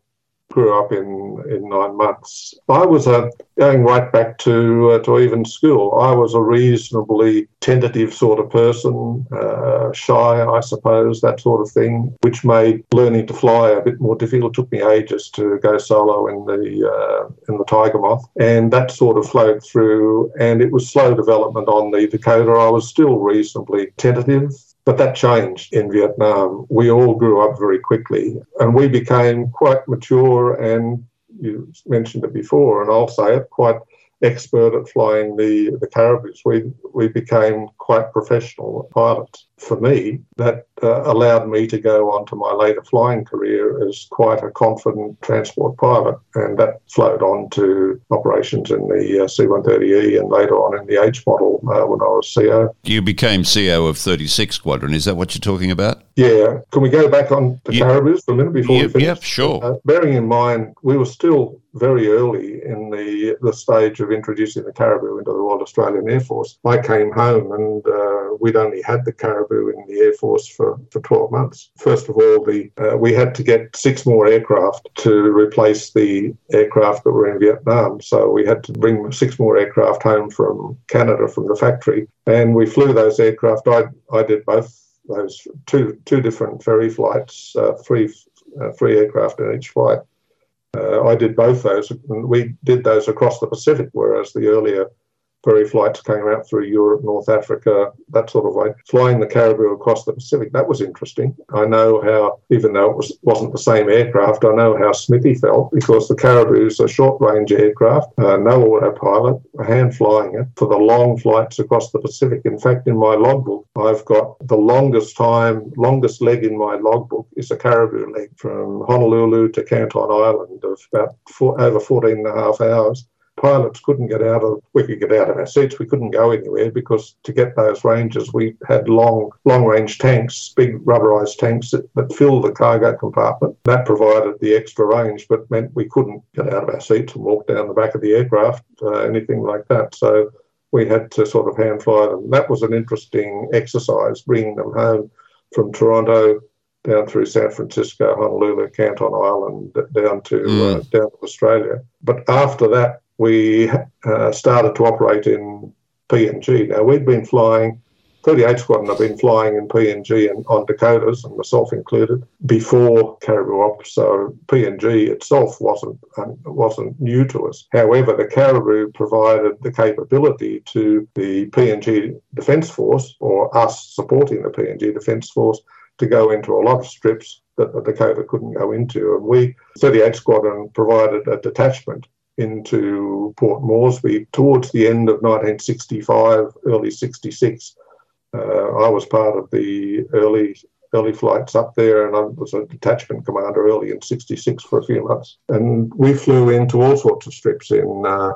grew up in, in nine months. I was a, going right back to, uh, to even school, I was a reasonably tentative sort of person, uh, shy, I suppose, that sort of thing, which made learning to fly a bit more difficult. It took me ages to go solo in the, uh, in the Tiger Moth, and that sort of flowed through, and it was slow development on the Dakota. I was still reasonably tentative but that changed in Vietnam. We all grew up very quickly and we became quite mature and you mentioned it before, and I'll say it, quite expert at flying the, the Caribous. We, we became quite professional pilots. For me, that uh, allowed me to go on to my later flying career as quite a confident transport pilot, and that flowed on to operations in the uh, C-130E and later on in the H model uh, when I was CO. You became CO of 36 Squadron. Is that what you're talking about? Yeah. Can we go back on the yep. Caribous for a minute before yep, we finish? Yep, sure. Uh, bearing in mind, we were still very early in the the stage of introducing the Caribou into the Royal Australian Air Force. I came home and uh, we'd only had the Caribou in the Air Force for, for 12 months. First of all, the uh, we had to get six more aircraft to replace the aircraft that were in Vietnam. So we had to bring six more aircraft home from Canada from the factory, and we flew those aircraft. I I did both those two two different ferry flights, uh, three uh, three aircraft in each flight. Uh, I did both those. We did those across the Pacific, whereas the earlier ferry flights came out through Europe, North Africa, that sort of way. Flying the Caribou across the Pacific, that was interesting. I know how, even though it was, wasn't the same aircraft, I know how Smithy felt because the Caribou's a short range aircraft, uh, no autopilot, hand flying it for the long flights across the Pacific. In fact, in my logbook, I've got the longest time, longest leg in my logbook is a Caribou leg from Honolulu to Canton Island of about four, over 14 and a half hours pilots couldn't get out of we could get out of our seats we couldn't go anywhere because to get those ranges we had long long range tanks big rubberized tanks that, that filled the cargo compartment that provided the extra range but meant we couldn't get out of our seats and walk down the back of the aircraft uh, anything like that so we had to sort of hand fly them that was an interesting exercise bringing them home from toronto down through San Francisco, Honolulu, Canton Island, down to mm. uh, down to Australia. But after that, we uh, started to operate in PNG. Now, we'd been flying, 38 Squadron have been flying in PNG and on Dakotas, and myself included, before Caribou Ops. So PNG itself wasn't um, wasn't new to us. However, the Caribou provided the capability to the PNG Defence Force, or us supporting the PNG Defence Force, to go into a lot of strips that the Dakota couldn't go into. And we, 38 Squadron, provided a detachment into Port Moresby towards the end of 1965, early 66. Uh, I was part of the early early flights up there, and I was a detachment commander early in '66 for a few months. And we flew into all sorts of strips in uh,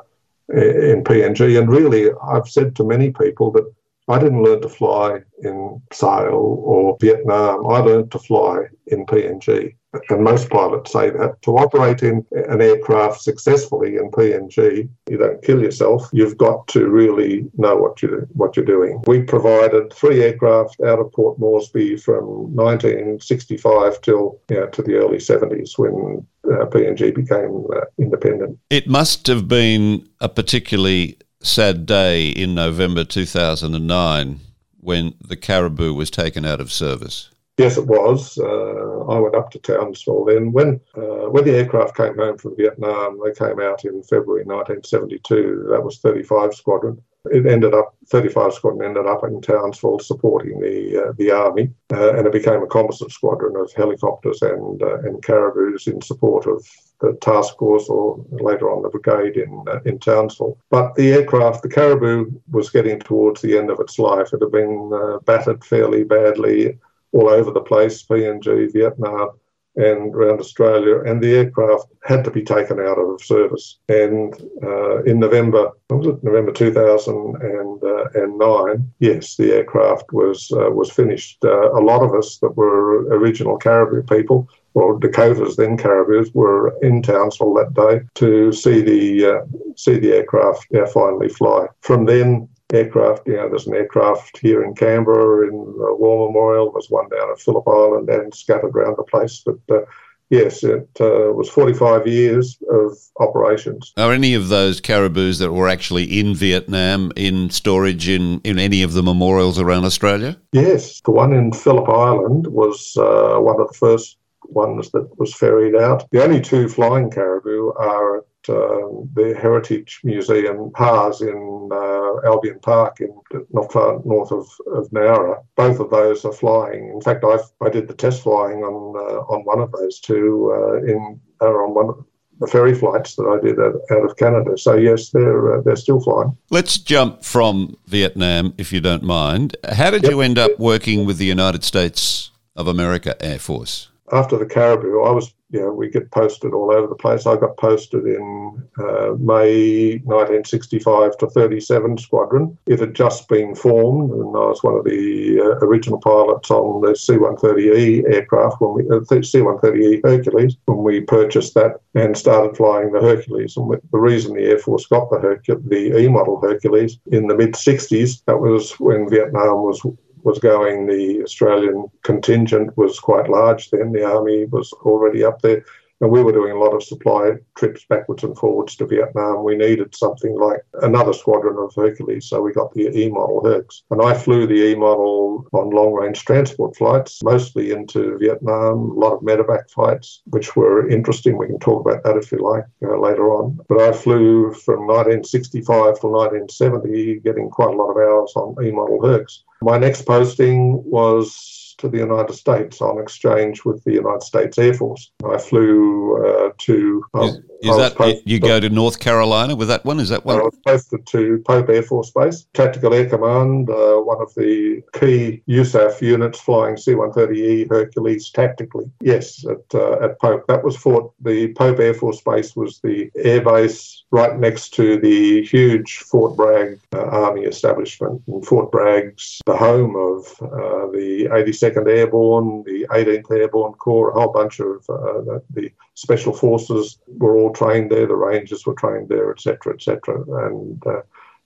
in PNG. And really, I've said to many people that I didn't learn to fly in Sale or Vietnam. I learned to fly in PNG and most pilots say that to operate in an aircraft successfully in PNG, you don't kill yourself. You've got to really know what you what you're doing. We provided three aircraft out of Port Moresby from 1965 till you know, to the early 70s when uh, PNG became uh, independent. It must have been a particularly sad day in November 2009 when the Caribou was taken out of service. Yes, it was. Uh, I went up to Townsville then. When uh, when the aircraft came home from Vietnam, they came out in February 1972. That was 35 Squadron. It ended up 35 Squadron ended up in Townsville supporting the uh, the army, uh, and it became a composite squadron of helicopters and uh, and caribous in support of the task force or later on the brigade in uh, in Townsville. But the aircraft, the Caribou, was getting towards the end of its life. It had been uh, battered fairly badly all over the place, PNG, Vietnam, and around Australia, and the aircraft had to be taken out of service. And uh, in November, was it November 2009? Yes, the aircraft was uh, was finished. Uh, a lot of us that were original Caribou people, or Dakotas then Caribous, were in Townsville that day to see the uh, see the aircraft now finally fly. From then, aircraft. You know, there's an aircraft here in Canberra in the War Memorial. There's one down at Phillip Island and scattered around the place. But uh, yes, it uh, was 45 years of operations. Are any of those caribous that were actually in Vietnam in storage in, in any of the memorials around Australia? Yes, the one in Phillip Island was uh, one of the first ones that was ferried out. The only two flying caribou are at uh, the Heritage Museum, HARS in uh, Albion Park, in not far north of, of Nowra. Both of those are flying. In fact, I I did the test flying on uh, on one of those two uh, in on one of the ferry flights that I did out, out of Canada. So yes, they're uh, they're still flying. Let's jump from Vietnam, if you don't mind. How did yep. you end up working with the United States of America Air Force? After the Caribou, I was, you know, we get posted all over the place. I got posted in uh, May 1965 to 37 Squadron. It had just been formed, and I was one of the uh, original pilots on the C-130E aircraft when we uh, C-130E Hercules when we purchased that and started flying the Hercules. And the reason the Air Force got the Hercules, the E model Hercules in the mid 60s, that was when Vietnam was was going. The Australian contingent was quite large then. The army was already up there. And we were doing a lot of supply trips backwards and forwards to Vietnam. We needed something like another squadron of Hercules, so we got the E model Hercs. And I flew the E model on long range transport flights, mostly into Vietnam, a lot of medevac flights, which were interesting. We can talk about that if you like uh, later on. But I flew from 1965 to 1970, getting quite a lot of hours on E model Hercs. My next posting was to the United States on exchange with the United States Air Force. I flew uh, to. Um, is, is that posted, you go to North Carolina with that one? Is that one? I was posted to Pope Air Force Base, Tactical Air Command, uh, one of the key USAF units flying C-130E Hercules tactically. Yes, at uh, at Pope. That was Fort. The Pope Air Force Base was the air base right next to the huge Fort Bragg uh, Army establishment. And Fort Bragg's the home of uh, the 82nd Airborne, the 18th Airborne Corps, a whole bunch of uh, the special forces were all trained there, the Rangers were trained there, etc., etc. And uh,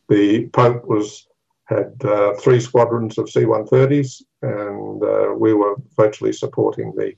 the Pope was had uh, three squadrons of C-130s, and uh, we were virtually supporting the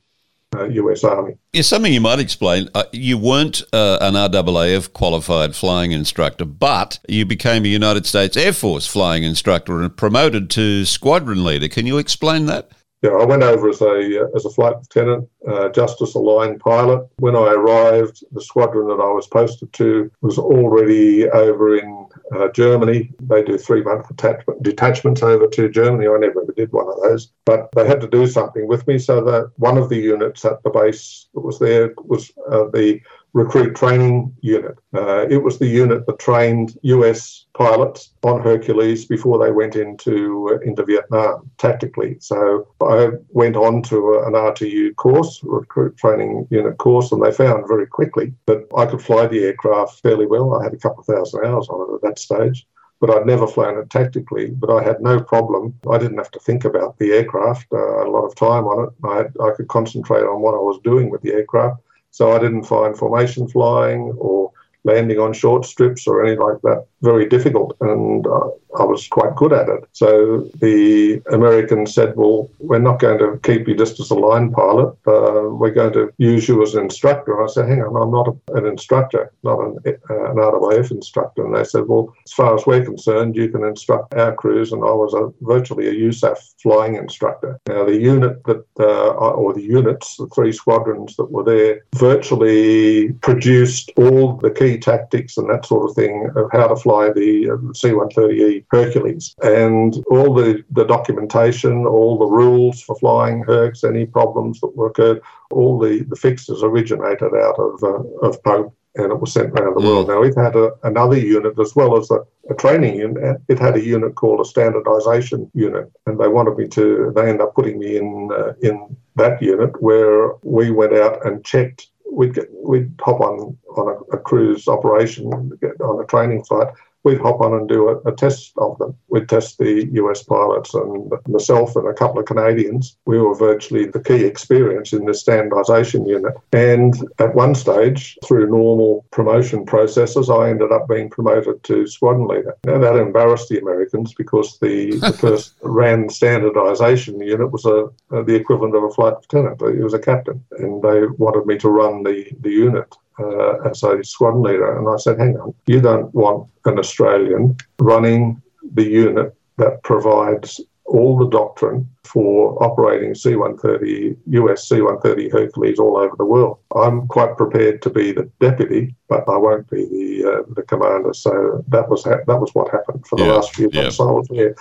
US uh, Army. Yeah, something you might explain. Uh, you weren't uh, an RAAF qualified flying instructor, but you became a United States Air Force flying instructor and promoted to squadron leader. Can you explain that? Yeah, I went over as a uh, as a flight lieutenant, uh, Justice Aligned pilot. When I arrived, the squadron that I was posted to was already over in uh, Germany. They do three month detachment, detachments over to Germany. I never did one of those, but they had to do something with me. So that one of the units at the base that was there was uh, the recruit training unit. Uh, it was the unit that trained US pilots on Hercules before they went into uh, into Vietnam tactically. So I went on to an RTU course, recruit training unit course, and they found very quickly that I could fly the aircraft fairly well. I had a couple of thousand hours on it at that stage but I'd never flown it tactically. But I had no problem. I didn't have to think about the aircraft uh, a lot of time on it. I, had, I could concentrate on what I was doing with the aircraft. So I didn't find formation flying or landing on short strips or anything like that very difficult. And uh, I was quite good at it. So the Americans said, well, we're not going to keep you just as a line pilot. Uh, we're going to use you as an instructor. I said, hang on, I'm not a, an instructor, not an, uh, an RAAF instructor. And they said, well, as far as we're concerned, you can instruct our crews. And I was a, virtually a USAF flying instructor. Now, the unit that, uh, or the units, the three squadrons that were there, virtually produced all the key tactics and that sort of thing of how to fly the uh, C 130E Hercules. And all the, the documentation, all the rules for flying Hercs, any problems that were occurred, all the, the fixes originated out of, uh, of Pope and it was sent around the world. Mm. Now, it had a, another unit as well as a, a, training unit. It had a unit called a standardization unit, and they wanted me to. They ended up putting me in uh, in that unit where we went out and checked. We'd get, we'd hop on on a, a cruise operation on a training flight we'd hop on and do a, a, test of them. We'd test the US pilots and myself and a couple of Canadians. We were virtually the key experience in the standardization unit. And at one stage, through normal promotion processes, I ended up being promoted to squadron leader. Now that embarrassed the Americans because the, the person that ran standardization unit was a, a, the equivalent of a flight lieutenant. He was a captain, and they wanted me to run the, the unit uh, as a squadron leader. And I said, hang on, you don't want an Australian running the unit that provides all the doctrine for operating C-130, US C-130 Hercules all over the world. I'm quite prepared to be the deputy, but I won't be the uh, the commander. So that was ha- that was what happened for the yeah, last few months yeah. I was there.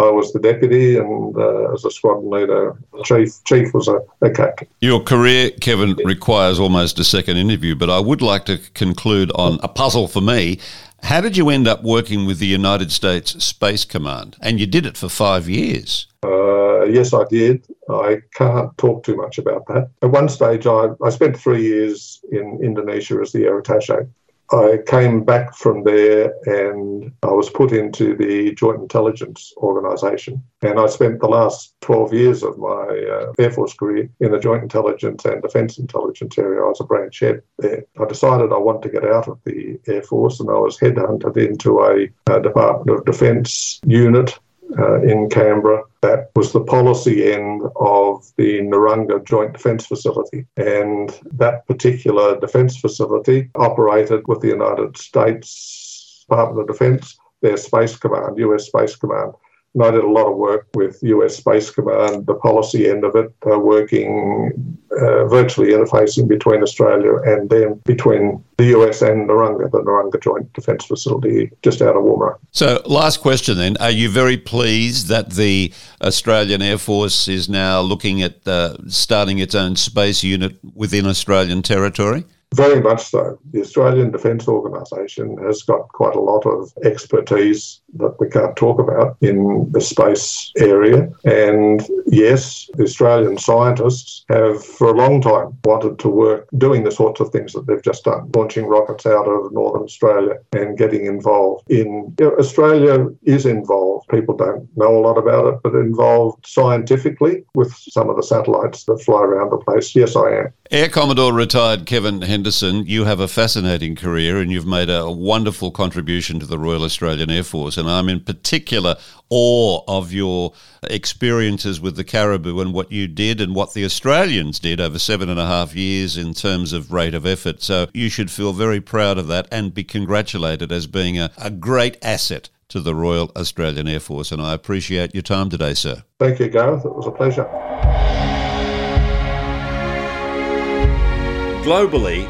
I was the deputy, and uh, as a squadron leader, chief chief was a, a, captain. Your career, Kevin, requires almost a second interview, but I would like to conclude on a puzzle for me. How did you end up working with the United States Space Command? And you did it for five years. Uh, yes, I did. I can't talk too much about that. At one stage, I, I spent three years in Indonesia as the air attaché. I came back from there and I was put into the Joint Intelligence Organisation. And I spent the last 12 years of my uh, Air Force career in the Joint Intelligence and Defence Intelligence area. I was a branch head there. I decided I wanted to get out of the Air Force and I was headhunted into a, a Department of Defence unit uh, in Canberra. That was the policy end of the Nurrungar Joint Defence Facility. And that particular defence facility operated with the United States Department of Defence, their Space Command, US Space Command. And I did a lot of work with US Space Command, the policy end of it, uh, working uh, virtually interfacing between Australia and then between the US and Nurrungar, the Nurrungar Joint Defence Facility just out of Woomera. So, last question then. Are you very pleased that the Australian Air Force is now looking at uh, starting its own space unit within Australian territory? Very much so. The Australian Defence Organisation has got quite a lot of expertise that we can't talk about in the space area. And yes, Australian scientists have for a long time wanted to work doing the sorts of things that they've just done, launching rockets out of Northern Australia and getting involved in. You know, Australia is involved. People don't know a lot about it, but involved scientifically with some of the satellites that fly around the place. Yes, I am. Air Commodore retired Kevin Henderson, you have a fascinating career and you've made a wonderful contribution to the Royal Australian Air Force. And I'm in particular awe of your experiences with the Caribou and what you did and what the Australians did over seven and a half years in terms of rate of effort. So you should feel very proud of that and be congratulated as being a, a great asset to the Royal Australian Air Force. And I appreciate your time today, sir. Thank you, Gareth. It was a pleasure. Globally,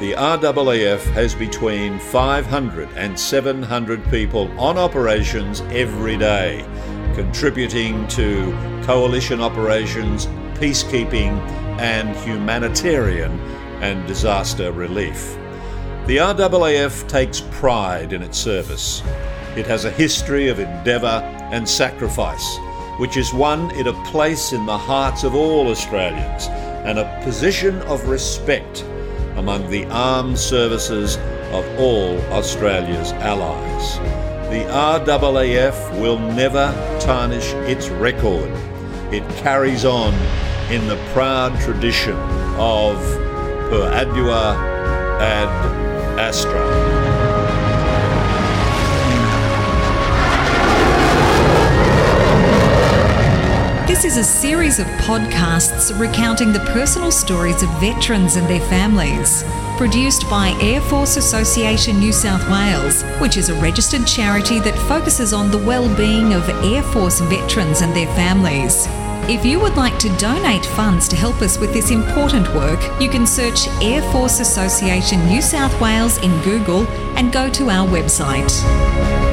the RAAF has between 500 and 700 people on operations every day, contributing to coalition operations, peacekeeping, and humanitarian and disaster relief. The RAAF takes pride in its service. It has a history of endeavour and sacrifice, which has won it a place in the hearts of all Australians and a position of respect among the armed services of all Australia's allies. The RAAF will never tarnish its record. It carries on in the proud tradition of Per Ardua ad Astra. This is a series of podcasts recounting the personal stories of veterans and their families. Produced by Air Force Association New South Wales, which is a registered charity that focuses on the well-being of Air Force veterans and their families. If you would like to donate funds to help us with this important work, you can search Air Force Association New South Wales in Google and go to our website.